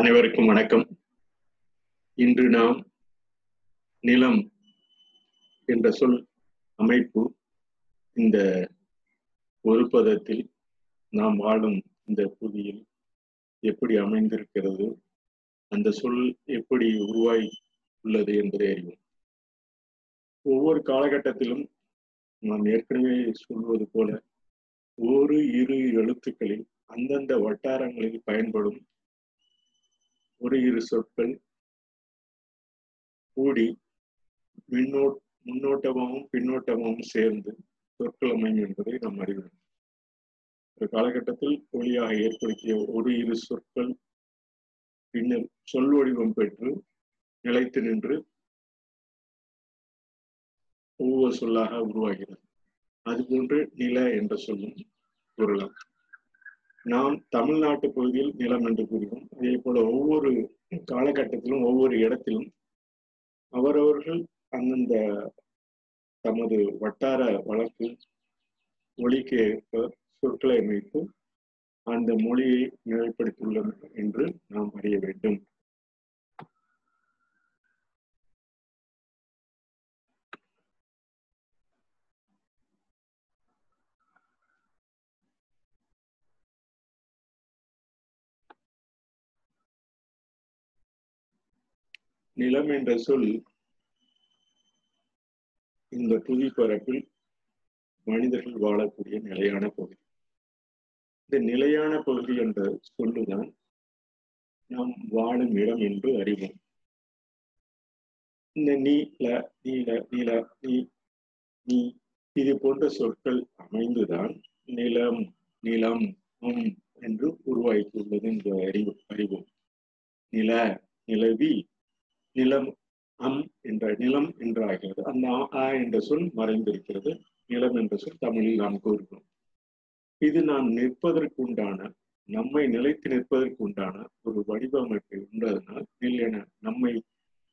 அனைவருக்கும் வணக்கம். இன்று நாம் நிலம் என்ற சொல் அமைப்பு இந்த ஒரு பதத்தில் நாம் வாழும் இந்த புவியில் எப்படி அமைந்திருக்கிறது அந்த சொல் எப்படி உருவாகி உள்ளது என்பதை அறிவோம். ஒவ்வொரு காலகட்டத்திலும் நாம் ஏற்கனவே சொல்வது போல ஒரு இரு எழுத்துக்களில் அந்தந்த வட்டாரங்களில் பயன்படும் ஒரு இரு சொற்கள். கூடி மின்னோ முன்னோட்டமாகவும் பின்னோட்டமாகவும் சேர்ந்து சொற்கள் அமையும் என்பதை நாம் அறிவோம். ஒரு காலகட்டத்தில் ஒளியாக ஏற்படுத்திய ஒரு இரு சொற்கள் பின்னர் சொல் வடிவம் பெற்று நிலைத்து நின்று ஒவ்வொரு சொல்லாக உருவாகிறது. அதுபோன்று நில என்ற சொல்லும் பொருளாகும். நாம் தமிழ்நாட்டு பகுதியில் நிலம் என்று கூறுகிறோம். அதே போல ஒவ்வொரு காலகட்டத்திலும் ஒவ்வொரு இடத்திலும் அவரவர்கள் அந்தந்த தமது வட்டார வழக்கு மொழிக்கு ஏற்ப சொற்களை அமைத்து அந்த மொழியை நிலைப்படுத்தியுள்ளனர் என்று நாம் அறிய வேண்டும். நிலம் என்ற சொல் இந்த புவிப்பரப்பில் மனிதர்கள் வாழக்கூடிய நிலையான பகுதி. இந்த நிலையான பகுதி என்ற சொல்லுதான் நாம் வாழும் இடம் என்று அறிவோம். இந்த நீல நீல நீல நீ நீ இது போன்ற சொற்கள் அமைந்துதான் நிலம் நிலம் என்று உருவாக்கியுள்ளது என்று அறிவு அறிவோம். நில நிலவி நிலம் அம் என்ற நிலம் என்றாகிறது. அந்த ஆ என்ற சொல் மறைந்திருக்கிறது. நிலம் என்ற சொல் தமிழில் நாம் கூறுகிறோம். இது நாம் நிற்பதற்கு உண்டான நம்மை நிலைத்து நிற்பதற்கு உண்டான ஒரு வடிவமைப்பை உண்டதனால் நில் என நம்மை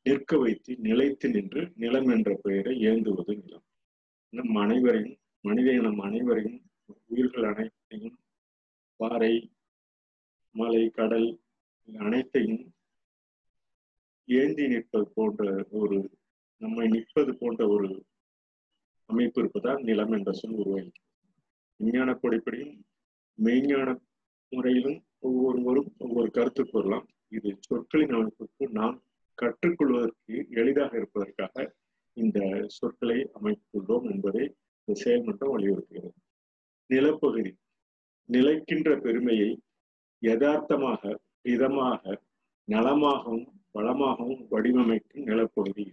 நிற்க வைத்து நிலைத்து நின்று நிலம் என்ற பெயரை ஏந்துவது நிலம். நம் அனைவரையும் மனித இனம் அனைவரையும் உயிர்கள் அனைத்தையும் பாறை மலை கடல் அனைத்தையும் ஏந்தி நிற்பது போன்ற ஒரு நம்மை நிற்பது போன்ற ஒரு அமைப்பு இருப்பதால் நிலம் என்ற சொல் உருவாகி விஞ்ஞான படிப்படியும் மெய்ஞான முறையிலும் ஒவ்வொருவரும் ஒவ்வொரு கருத்து கூறலாம் இது சொற்களின் அமைப்புக்கு நாம் கற்றுக்கொள்வதற்கு எளிதாக இருப்பதற்காக இந்த சொற்களை அமைத்துள்ளோம் என்பதை இந்த செயல்மன்றம் வலியுறுத்துகிறது. நிலப்பகுதி நிலைக்கின்ற பெருமையை யதார்த்தமாக இதமாக நலமாகவும் வளமாகவும் வடிவமைக்கும் நிலப்பகுதி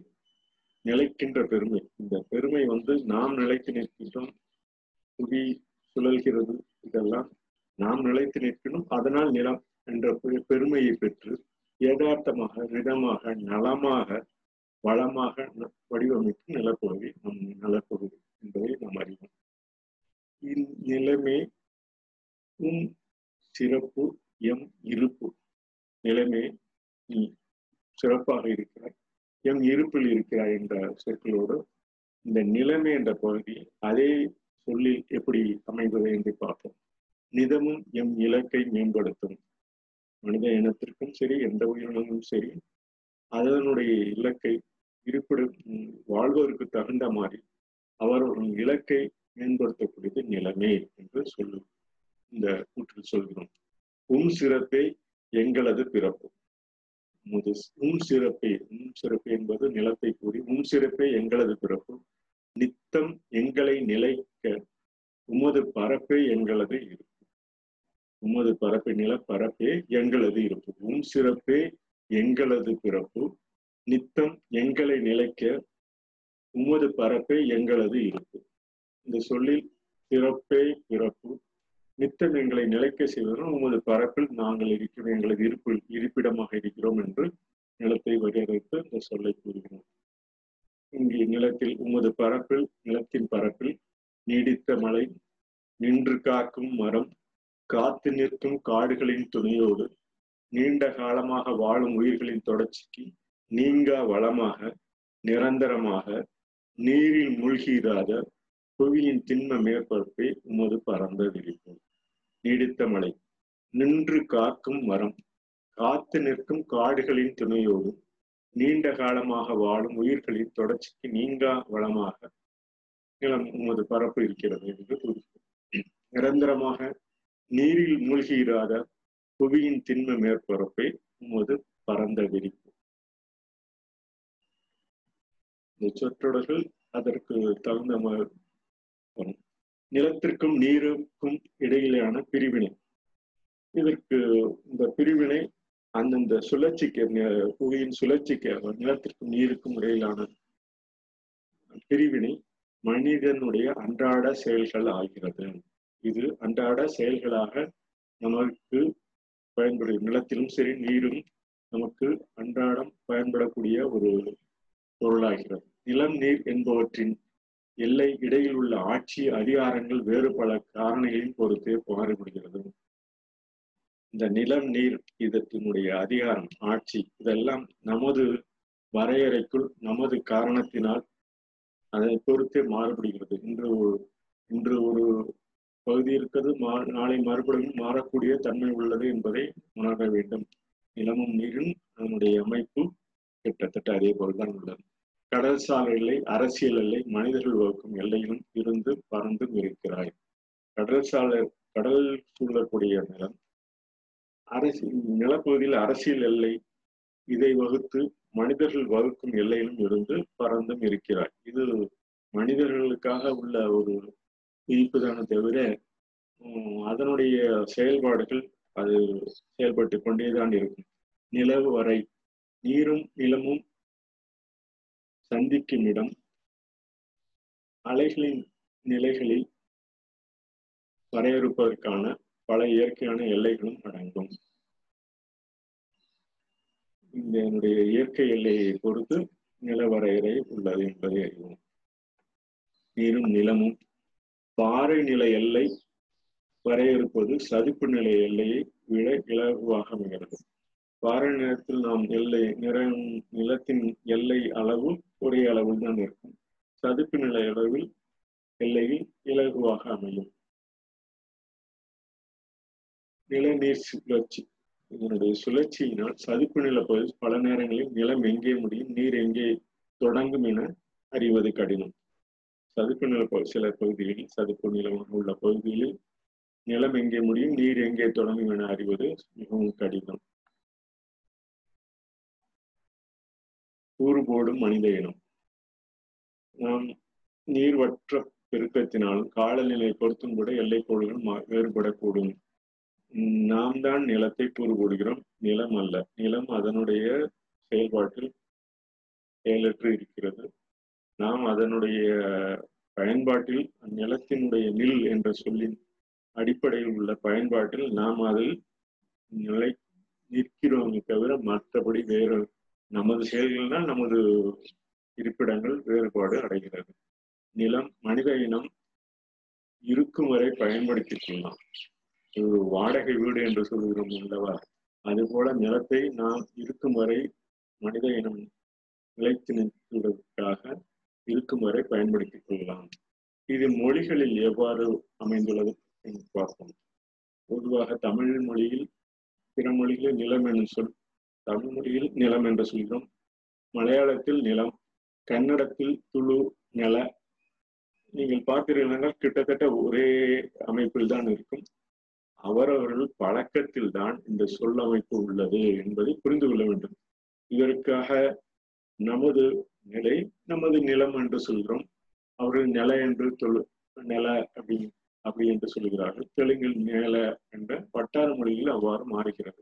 நிலைக்கின்ற பெருமை. இந்த பெருமை வந்து நாம் நிலைத்து நிற்கின்றோம். புவி சுழல்கிறது. இதெல்லாம் நாம் நிலைத்து நிற்கணும். அதனால் நிலம் என்ற பெருமையை பெற்று யதார்த்தமாக ரிதமாக நலமாக வளமாக வடிவமைக்கும் நிலப்பகுதி நம் நிலப்பகுதி என்பதை நாம் அறிவோம். இந்நிலைமை உம் சிறப்பு எம் இருப்பு. நிலைமை நீ சிறப்பாக இருக்கிறாய். எம் இருப்பில் இருக்கிறாய் என்ற சொற்களோடு இந்த நிலைமை என்ற பகுதி அதே சொல்லில் எப்படி அமைவது என்று பார்ப்போம். நிதமும் எம் இலக்கை மேம்படுத்தும். மனித இனத்திற்கும் சரி எந்த உயிரினமும் சரி அதனுடைய இலக்கை இருப்பிட வாழ்வதற்கு தகுந்த மாதிரி அவர்களின் இலக்கை மேம்படுத்தக்கூடியது நிலைமை என்று சொல்லு இந்த கூற்றில் சொல்கிறோம். உம் சிறப்பே எங்களது பிறப்பு. உமது உம் சிறப்பே உம் சிறப்பு என்பது நிலத்தை கூறி உம் சிறப்பே எங்களது பிறப்பு. நித்தம் எங்களை நிலைக்க உமது பரப்பே எங்களது இருப்பு. உமது பரப்பு நிலப்பரப்பே எங்களது இருப்பு. உம் சிறப்பே எங்களது பிறப்பு. நித்தம் எங்களை நிலைக்க உமது பரப்பே எங்களது இருப்பு. இந்த சொல்லில் சிறப்பே பிறப்பு நித்தம் எங்களை நிலைக்க செய்வதும் உமது பரப்பில் நாங்கள் இருக்கிறோம் எங்களது இருப்பு இருப்பிடமாக இருக்கிறோம் என்று நிலத்தை வரையறுத்து இந்த சொல்லை கூறுகிறோம். இங்கே நிலத்தில் உமது பரப்பில் நிலத்தின் பரப்பில் நீடித்த மழை நின்று காக்கும் மரம் காத்து நிற்கும் காடுகளின் துணையோடு நீண்ட காலமாக வாழும் உயிர்களின் தொடர்ச்சிக்கு நீங்கா வளமாக நிரந்தரமாக நீரில் மூழ்கிடாத புவியின் திண்ம மேற்பரப்பை உமது பரந்த விரிப்பு. நீடித்த மழை. நின்று காக்கும் மரம். காத்து நிற்கும் காடுகளின் துணையோடும் நீண்ட காலமாக வாழும் உயிர்களின் தொடர்ச்சிக்கு நீங்கா வளமாக நிலம் உமது பரப்பு இருக்கிறது என்று கூறுகிறது நிரந்தரமாக நீரில் மூழ்கியிராத புவியின் திண்ம மேற்பரப்பை உமது பரந்த விரிப்பு. இந்த சொற்றொடர்கள் அதற்கு தகுந்த மாதிரி நிலத்திற்கும் நீருக்கும் இடையிலான பிரிவினை. இதற்கு இந்த பிரிவினை அந்தந்த சுழற்சிக்கு புகையின் சுழற்சிக்கு நிலத்திற்கும் நீருக்கும் இடையிலான பிரிவினை மனிதனுடைய அன்றாட செயல்கள் ஆகிறது. இது அன்றாட செயல்களாக நமக்கு பயன்படும் நிலத்திலும் சரி நீரும் நமக்கு அன்றாடம் பயன்படக்கூடிய ஒரு பொருளாகிறது. நிலம் நீர் என்பவற்றின் எல்லை இடையில் உள்ள ஆட்சி அதிகாரங்கள் வேறு பல காரணிகளின் பொறுத்தே மாறுபடுகிறது. இந்த நிலம் நீர் இதனுடைய அதிகாரம் ஆட்சி இதெல்லாம் நமது வரையறைக்குள் நமது காரணத்தினால் அதை பொறுத்தே மாறுபடுகிறது. இன்று ஒரு இன்று ஒரு பகுதி இருக்கிறது மா நாளை மறுபடியும் மாறக்கூடிய தன்மை உள்ளது என்பதை உணர வேண்டும். நிலமும் நீரும் நம்முடைய அமைப்பு கிட்டத்தட்ட அதே போல்தான் உள்ளது. கடல் சார் எல்லை அரசியல் எல்லை மனிதர்கள் வகுக்கும் எல்லையிலும் இருந்து பறந்தும் இருக்கிறாய். கடல் சாலை கடல் சூழக்கூடிய நிலம் அரசியல் நிலப்பகுதியில் அரசியல் எல்லை இதை வகுத்து மனிதர்கள் வகுக்கும் எல்லையிலும் இருந்து பறந்தும் இருக்கிறாய். இது மனிதர்களுக்காக உள்ள ஒரு விதிப்பு தானே தவிர அதனுடைய செயல்பாடுகள் அது செயல்பட்டு கொண்டேதான் இருக்கும். நிலவு வரை நீரும் நிலமும் சந்திக்கும் இடம் அலைகளின் நிலைகளில் வரையறுப்பதற்கான பல இயற்கையான எல்லைகளும் அடங்கும். இந்த என்னுடைய இயற்கை எல்லையை பொறுத்து நில வரையறை உள்ளது என்பதை அறிவோம். நீரும் நிலமும் பாறை நில எல்லை வரையறுப்பது சதுப்பு நிலை எல்லையை விட இலகுவாக அமைகிறது. பாறை நேரத்தில் நாம் எல்லை நிற நிலத்தின் எல்லை அளவு ஒரே அளவில் தான் இருக்கும். சதுப்பு நில அளவில் எல்லையில் இலகுவாக அமையும். நிலநீர் சுழற்சி. இதனுடைய சுழற்சியினால் சதுப்பு நில பகுதி பல நேரங்களில் நிலம் எங்கே முடியும் நீர் எங்கே தொடங்கும் என அறிவது கடினம். சதுப்பு நில சில பகுதிகளில் சதுப்பு நிலம் உள்ள பகுதிகளில் நிலம் எங்கே முடியும் நீர் எங்கே தொடங்கும் என அறிவது மிகவும் கடினம். கூறு போடும் மனித இனம். நாம் நீர்வற்ற பெருக்கத்தினாலும் காலநிலை பொறுத்தும் கூட எல்லை கோடுகள் வேறுபடக்கூடும். நாம் தான் நிலத்தை கூறு போடுகிறோம் நிலம் அல்ல. நிலம் அதனுடைய செயல்பாட்டில் செயலற்று இருக்கிறது. நாம் அதனுடைய பயன்பாட்டில் நிலத்தினுடைய நில் என்ற சொல்லின் அடிப்படையில் உள்ள பயன்பாட்டில் நாம் அதில் நிலை நிற்கிறோமே தவிர மற்றபடி வேறு நமது செயல்கள்னால் நமது இருப்பிடங்கள் வேறுபாடு அடைகிறது. நிலம் மனித இனம் இருக்கும் வரை பயன்படுத்திக் கொள்ளலாம். ஒரு வாடகை வீடு என்று சொல்கிறோம் அல்லவா? அதுபோல நிலத்தை நாம் இருக்கும் வரை மனித இனம் நிலைத்து நிற்பதற்காக இருக்கும் வரை பயன்படுத்திக் கொள்ளலாம். இது மொழிகளில் எவ்வாறு அமைந்துள்ளது என்று பார்ப்போம். பொதுவாக தமிழ் மொழியில் பிற மொழிகளில் நிலம் என்னும் சொல் தமிழ் மொழியில் நிலம் என்று சொல்கிறோம். மலையாளத்தில் நிலம் கன்னடத்தில் துளு நில. நீங்கள் பார்த்தீர்கள் கிட்டத்தட்ட ஒரே அமைப்பில் தான் இருக்கும். அவரவர்கள் பழக்கத்தில் தான் இந்த சொல்லமைப்பு உள்ளது என்பதை புரிந்து கொள்ள வேண்டும். இதற்காக நமது நிலை நமது நிலம் என்று சொல்கிறோம். அவர்கள் நில என்று தொழு நில அப்படி அப்படி என்று சொல்கிறார்கள். தெலுங்கில் நில என்ற வட்டார மொழியில் அவ்வாறு மாறுகிறது.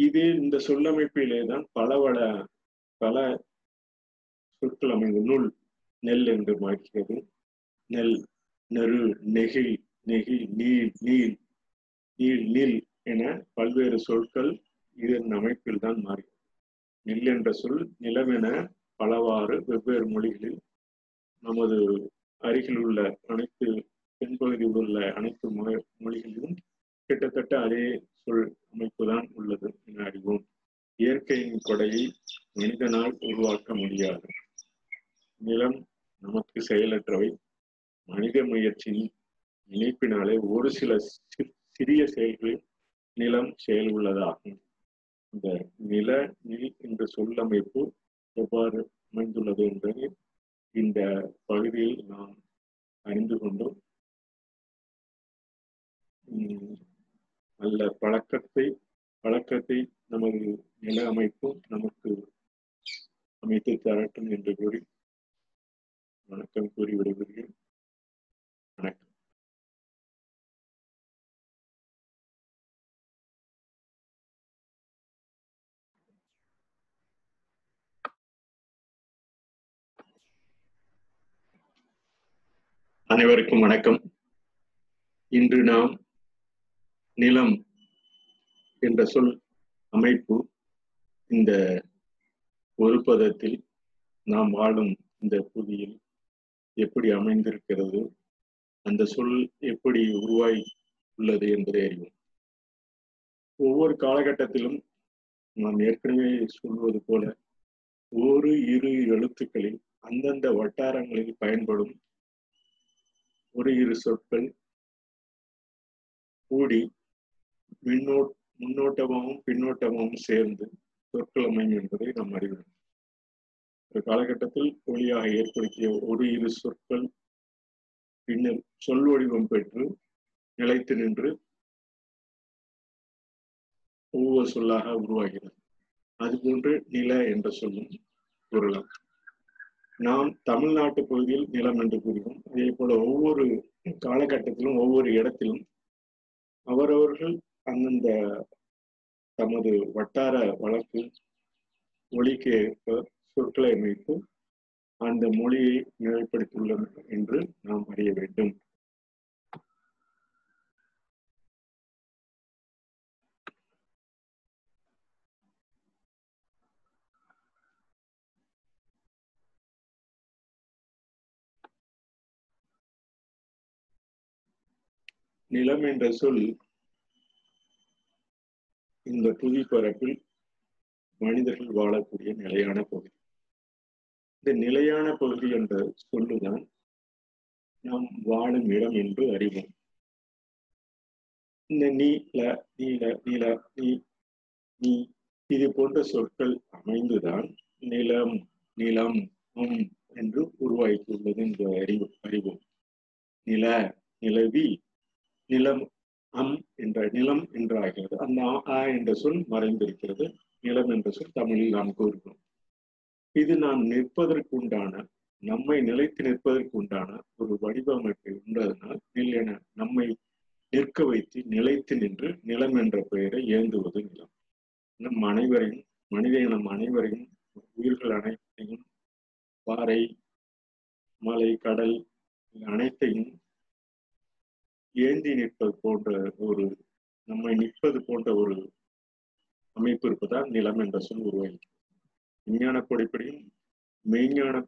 இதே இந்த சொல்லமைப்பிலே தான் பல பல பல சொற்கள் அமைந்து நூல் நெல் என்று மாறுகிறது நெல் நெரு நெகிழ் நெகிழ் நீர் நீர் நீள் நீல் என பல்வேறு சொற்கள் இதன் அமைப்பில் தான் மாறுகிறது நெல் என்ற சொல் நிலம் என பலவாறு வெவ்வேறு மொழிகளில் நமது அருகில் உள்ள அனைத்து தென்பகுதியில் உள்ள அனைத்து மொழிகளிலும் கிட்டத்தட்ட அதே சொல் அமைப்பு தான் உள்ளது என அறிவோம். இயற்கையின் கொடையை மனிதனால் உருவாக்க முடியாது. நிலம் நமக்கு செயலற்றவை. மனித முயற்சியின் இணைப்பினாலே ஒரு சில சிறிய செயல்களில் நிலம் செயல் உள்ளதாகும். இந்த நில நில் என்ற சொல்லமைப்பு எவ்வாறு அமைந்துள்ளது என்பதை இந்த பகுதியில் நாம் அறிந்து கொண்டோம். நல்ல பழக்கத்தை பழக்கத்தை நமது நில அமைப்பும் நமக்கு அமைத்து தரட்டும் என்று கூறி வணக்கம் கூறி விடைபெறுகிறேன். வணக்கம். அனைவருக்கும் வணக்கம். இன்று நாம் நிலம் என்ற சொல் அமைப்பு இந்த ஒரு பதத்தில் நாம் வாழும் இந்த புவியில் எப்படி அமைந்திருக்கிறது அந்த சொல் எப்படி உருவாகி உள்ளது என்பதை அறிவோம். ஒவ்வொரு காலகட்டத்திலும் நாம் ஏற்கனவே சொல்வது போல ஒரு இரு எழுத்துக்களில் அந்தந்த வட்டாரங்களில் பயன்படும் ஒரு இரு சொற்கள் கூடி மின்னோ முன்னோட்டமாகவும் பின்னோட்டமாகவும் சேர்ந்து சொற்கள் அமையும் என்பதை நாம் அறிவோம். ஒரு காலகட்டத்தில் ஒளியாக ஏற்படுத்திய ஒரு இரு சொற்கள் பின்னர் சொல் வடிவம் பெற்று நிலைத்து நின்று ஒவ்வொரு சொல்லாக உருவாகிறது. அதுபோன்று நில என்ற சொல்லும் கூறலாம் நாம் தமிழ்நாட்டு பகுதியில் நிலம் என்று கூறுகிறோம். அதே போல ஒவ்வொரு காலகட்டத்திலும் ஒவ்வொரு இடத்திலும் அவரவர்கள் அந்தந்த தமது வட்டார வழக்கு மொழிக்கு ஏற்ப சொற்களை அமைத்து அந்த மொழியை நிலைப்படுத்தியுள்ளன என்று நாம் அறிய வேண்டும். நிலம் என்ற சொல் இந்த புவிப்பரப்பில் மனிதர்கள் வாழக்கூடிய நிலையான பகுதி. இந்த நிலையான பகுதி என்ற சொல்லுதான் நாம் வாழும் இடம் என்று அறிவோம். இந்த நீல நீல நீல நீ நீ இது போன்ற சொற்கள் அமைந்துதான் நிலம் நிலம் உம் என்று உருவாக்கியுள்ளது என்று அறிவு அறிவோம். நில நிலவி நிலம் அம் என்ற நிலம் என்றாகிறது. அந்த ஆ என்ற சொல் மறைந்திருக்கிறது. நிலம் என்ற சொல் தமிழில் நாம் கூறுகிறோம். இது நாம் நிற்பதற்கு உண்டான நம்மை நிலைத்து நிற்பதற்கு உண்டான ஒரு வடிவமைப்பை உண்டதனால் நில் என நம்மை நிற்க வைத்து நிலைத்து நின்று நிலம் என்ற பெயரை ஏந்துவது நிலம். நம் அனைவரையும் மனித இனம் அனைவரையும் உயிர்கள் அனைத்தையும் பாறை மலை கடல் அனைத்தையும் ஏந்தி நிற்பது போன்ற ஒரு நம்மை நிற்பது போன்ற ஒரு அமைப்பு இருப்பதால் நிலம் என்ற சொல் உருவாகி விஞ்ஞான பொடிப்படியும் மெய்ஞான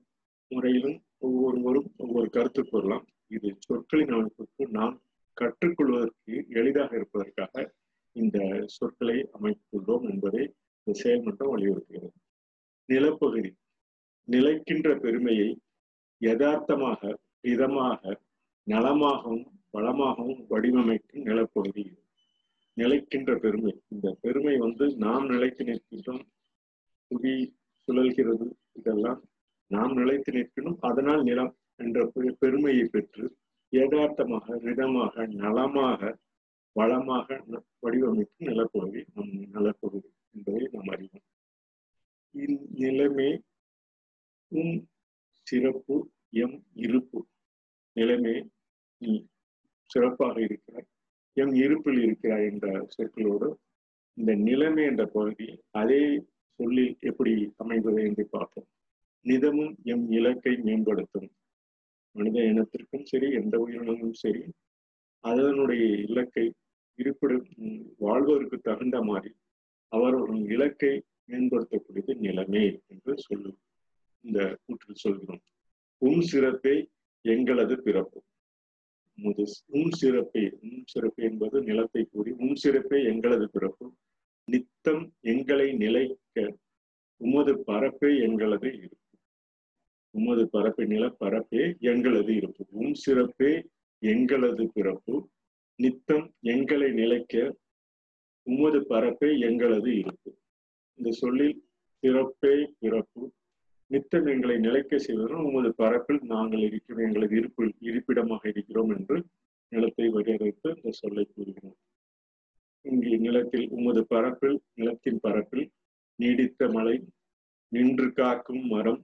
முறையிலும் ஒவ்வொருவரும் ஒவ்வொரு கருத்து கூறலாம். இது சொற்களின் அமைப்புக்கு நாம் கற்றுக்கொள்வதற்கு எளிதாக இருப்பதற்காக இந்த சொற்களை அமைத்துள்ளோம் என்பதை இந்த செயல்மன்றம் வலியுறுத்துகிறது. நிலப்பகுதி. நிலைக்கின்ற பெருமையை யதார்த்தமாக இதமாக நலமாகவும் வளமாகவும் வடிவமைக்கும் நிலப்பகுதி நிலைக்கின்ற பெருமை. இந்த பெருமை வந்து நாம் நிலைத்து நிற்கின்றோம். புவி சுழல்கிறது. இதெல்லாம் நாம் நிலைத்து நிற்கணும். அதனால் நிலம் என்ற பெருமையை பெற்று யதார்த்தமாக ரிதமாக நலமாக வளமாக வடிவமைக்கும் நிலப்பகுதி நம் நிலப்பகுதி என்பதை நாம் அறிவோம். இந்நிலைமை உம் சிறப்பு எம் இருப்பு. நிலைமை நீ சிறப்பாக இருக்கிறாய். எம் இருப்பில் இருக்கிறாய் என்ற சொற்களோடு இந்த நிலைமை என்ற பகுதி அதே சொல்லில் எப்படி அமைந்தது என்று பார்ப்போம். நிதமும் எம் இலக்கை மேம்படுத்தும். மனித இனத்திற்கும் சரி எந்த உயிரினமும் சரி அதனுடைய இலக்கை இருப்பிட வாழ்வதற்கு தகுந்த மாதிரி அவர்களுடைய இலக்கை மேம்படுத்தக்கூடியது நிலைமை என்று சொல்லும் இந்த கூற்றில் சொல்கிறோம். உம் சிறப்பே எங்களது பிறப்பு. உமது உன் சிறப்பே உன் சிறப்பு என்பது நிலத்தை கூறி உன் சிறப்பே எங்களது பிறப்பு. நித்தம் எங்களை நிலைக்க உமது பரப்பே எங்களது இருப்பு. உமது பரப்பு நிலப்பரப்பே எங்களது இருப்பு. உன் சிறப்பே எங்களது பிறப்பு. நித்தம் எங்களை நிலைக்க உமது பரப்பே எங்களது இருப்பு. இந்த சொல்லில் சிறப்பே பிறப்பு நித்தம் எங்களை நிலைக்க செய்வதுடன் உமது பரப்பில் நாங்கள் இருக்கிறோம் எங்களது இருப்பு இருப்பிடமாக இருக்கிறோம் என்று நிலத்தை வரையறுத்து இந்த சொல்லை கூறுகிறோம். இங்கே நிலத்தில் உமது பரப்பில் நிலத்தின் பரப்பில் நீடித்த மழை நின்று காக்கும் மரம்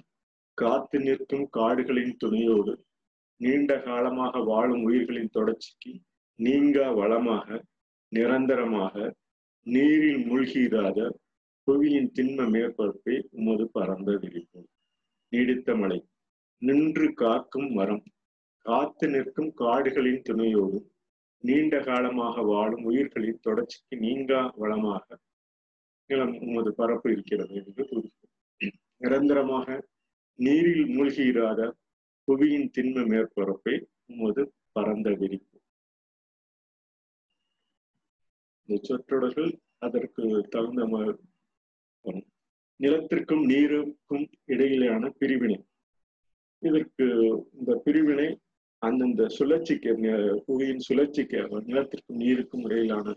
காத்து நிற்கும் காடுகளின் துணையோடு நீண்ட காலமாக வாழும் உயிர்களின் தொடர்ச்சிக்கு நீங்கா வளமாக நிரந்தரமாக நீரில் மூழ்கிடாத புவியின் திண்ம மேற்பரப்பை உமது பரந்த விரிப்பு நீடித்த மழை நின்று காக்கும் மரம் காத்து நிற்கும் காடுகளின் துணையோடும் நீண்ட காலமாக வாழும் உயிர்களின் தொடர்ச்சிக்கு நீங்கா வளமாக நிலம் உமது பரப்பு இருக்கிறது என்று கூறுகிறோம். நிரந்தரமாக நீரில் மூழ்கியிராத புவியின் திண்ம மேற்பரப்பை உமது பரந்த விரிப்பு இந்த சொற்றொடர்கள் அதற்கு தகுந்த நிலத்திற்கும் நீருக்கும் இடையிலான பிரிவினை. இதற்கு இந்த பிரிவினை அந்தந்த சுழற்சிக்கு புவியின் சுழற்சிக்கு நிலத்திற்கும் நீருக்கும் இடையிலான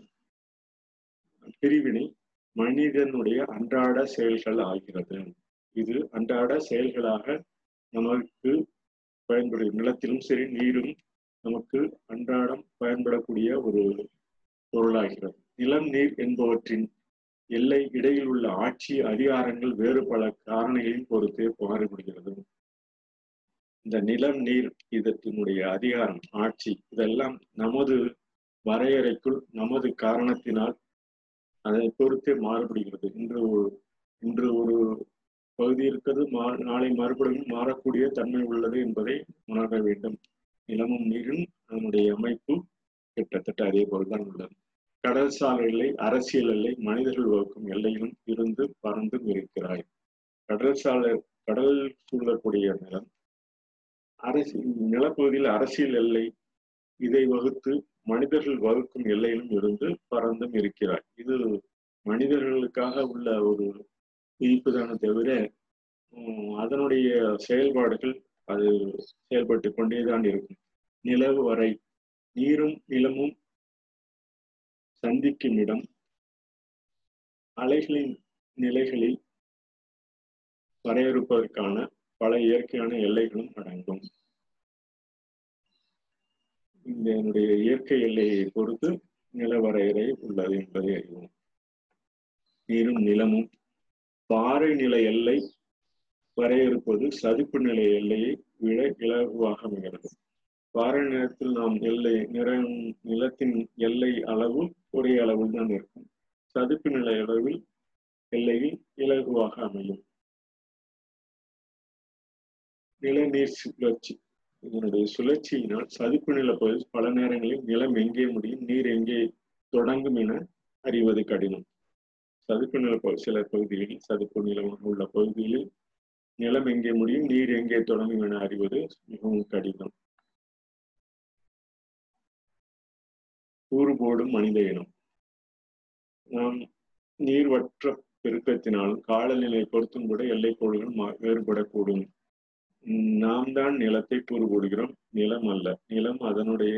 பிரிவினை மனிதனுடைய அன்றாட செயல்கள் ஆகிறது. இது அன்றாட செயல்களாக நமக்கு பயன்படும் நிலத்திலும் சரி நீரும் நமக்கு அன்றாடம் பயன்படக்கூடிய ஒரு பொருளாகிறது. நிலம் நீர் என்பவற்றின் எல்லை இடையில் உள்ள ஆட்சி அதிகாரங்கள் வேறு பல காரணிகளின் பொறுத்தே மாறுபடுகிறது இந்த நிலம் நீர் இதத்தினுடைய அதிகாரம் ஆட்சி இதெல்லாம் நமது வரையறைக்குள் நமது காரணத்தினால் அதை பொறுத்தே மாறுபடுகிறது. இன்று இன்று ஒரு பகுதி இருக்கிறது மா நாளை மறுபடியும் மாறக்கூடிய தன்மை உள்ளது என்பதை உணர வேண்டும். நிலமும் நீரும் அதனுடைய அமைப்பு கிட்டத்தட்ட அதே போல்தான் உள்ளது. கடல் சாலை எல்லை அரசியல் எல்லை மனிதர்கள் வகுக்கும் எல்லையிலும் இருந்து பறந்தும் இருக்கிறாய். கடல் சாலை கடல் சூழக்கூடிய நிலம். அரசியல் நிலப்பகுதியில் அரசியல் எல்லை இதை வகுத்து மனிதர்கள் வகுக்கும் எல்லையிலும் இருந்து பறந்தும் இருக்கிறாய். இது மனிதர்களுக்காக உள்ள ஒரு விதிப்பு தானே தவிர அதனுடைய செயல்பாடுகள் அது செயல்பட்டு கொண்டேதான் இருக்கும். நிலவு வரை நீரும் நிலமும் சந்திக்கும் இடம் அலைகளின் நிலைகளில் வரையறுப்பதற்கான பல இயற்கையான எல்லைகளும் அடங்கும். இந்த என்னுடைய இயற்கை எல்லையை பொறுத்து நில வரையறை உள்ளது என்பதை அறிவோம். நீரும் நிலமும் பாறை நில எல்லை வரையறுப்பது சதுப்பு நில எல்லையை விட இலகுவாக அமைகிறது. பாறை நிலத்தில் நாம் எல்லை நிற நிலத்தின் எல்லை அளவு ஒரே அளவில் தான் இருக்கும். சதுப்பு நில அளவில் எல்லையில் இலகுவாக அமையும். நிலநீர் சுழற்சி. இதனுடைய சுழற்சியினால் சதுப்பு நில பகுதி பல நேரங்களில் நிலம் எங்கே முடியும் நீர் எங்கே தொடங்கும் என அறிவது கடினம். சதுப்பு நில சில பகுதிகளில் சதுப்பு நிலம் உள்ள பகுதிகளில் நிலம் எங்கே முடியும் நீர் எங்கே தொடங்கும் என அறிவது மிகவும் கடினம். கூறு போடும் மனித இனம். நாம் நீர்வற்ற பெருக்கத்தினாலும் காலநிலை பொறுத்தும் கூட எல்லை வேறுபடக்கூடும். நாம் தான் நிலத்தை கூறு போடுகிறோம் நிலம் அல்ல. நிலம் அதனுடைய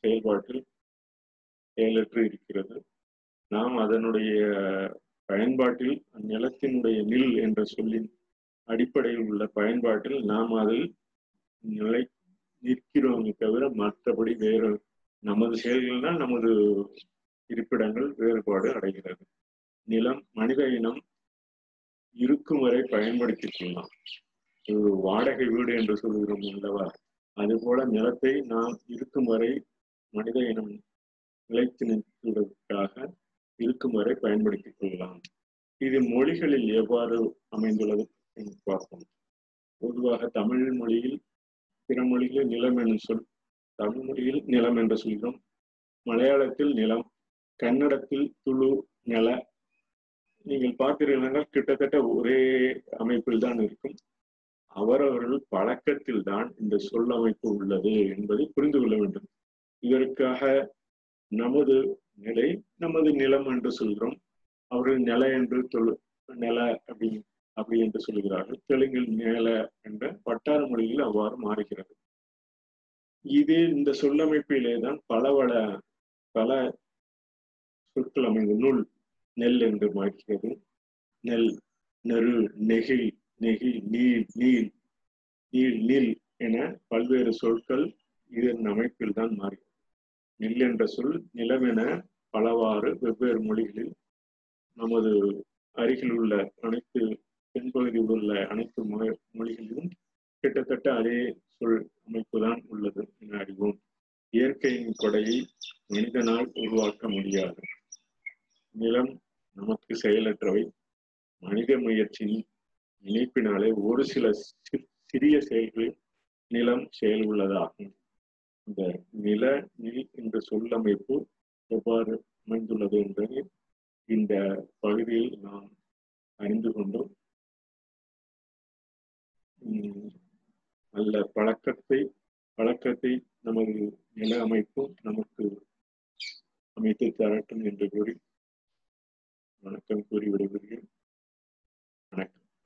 செயல்பாட்டில் செயலற்று இருக்கிறது. நாம் அதனுடைய பயன்பாட்டில் நிலத்தினுடைய நில் என்ற சொல்லின் அடிப்படையில் உள்ள பயன்பாட்டில் நாம் அதில் நிலை நிற்கிறோமே தவிர மற்றபடி வேறு நமது செயல்கள்னால் நமது இருப்பிடங்கள் வேறுபாடு அடைகிறது. நிலம் மனித இனம் இருக்கும் வரை பயன்படுத்திக் கொள்ளலாம். ஒரு வாடகை வீடு என்று சொல்கிறோம் அல்லவா? அதுபோல நிலத்தை நாம் இருக்கும் வரை மனித இனம் நிலைத்து நிற்பதற்காக இருக்கும் வரை பயன்படுத்திக் கொள்ளலாம். இது மொழிகளில் எவ்வாறு அமைந்துள்ளது என்று பார்ப்போம். பொதுவாக தமிழ் மொழியில் பிற மொழிகளில் நிலம் என்னும் சொல் தமிழ் மொழியில் நிலம் என்று சொல்கிறோம். மலையாளத்தில் நிலம் கன்னடத்தில் துளு நில. நீங்கள் பார்த்தீர்கள் கிட்டத்தட்ட ஒரே அமைப்பில் தான் இருக்கும். அவரவர்கள் பழக்கத்தில் தான் இந்த சொல்லமைப்பு உள்ளது என்பதை புரிந்து கொள்ள வேண்டும். இதற்காக நமது நிலை நமது நிலம் என்று சொல்கிறோம். அவர்கள் நில என்று தொழு நில அப்படி அப்படி என்று சொல்கிறார்கள். தெலுங்கில் நில என்ற வட்டார மொழியில் அவ்வாறு மாறுகிறது. இதே இந்த சொல்லமைப்பிலே தான் பல பல பல சொற்கள் அமைந்த நூல் நெல் என்று மாறுகிறது நெல் நெரு நெகிழ் நெகிழ் நீர் நீர் நீர் நீல் என பல்வேறு சொற்கள் இதன் அமைப்பில் தான் மாறி நெல் என்ற சொல் நிலமென பலவாறு வெவ்வேறு மொழிகளில் நமது அருகில் உள்ள அனைத்து தென்பகுதியில் உள்ள அனைத்து மொழிகளிலும் கிட்டத்தட்ட அதே சொல் அமைப்பு தான் உள்ளது என அறிவோம். இயற்கையின் கொடையை மனிதனால் உருவாக்க முடியாது. நிலம் நமக்கு செயலற்றவை. மனித முயற்சியின் இணைப்பினாலே ஒரு சில சிறிய செயல்களில் நிலம் செயல் உள்ளதாகும். இந்த நில நில் என்ற சொல்லமைப்பு எவ்வாறு அமைந்துள்ளது என்பதை இந்த பகுதியில் நாம் அறிந்து கொண்டோம். நல்ல பழக்கத்தை பழக்கத்தை நமது நில அமைப்பும் நமக்கு அமைத்து தரட்டும் என்று கூறி வணக்கம் கூறி விடுகிறேன் வணக்கம்.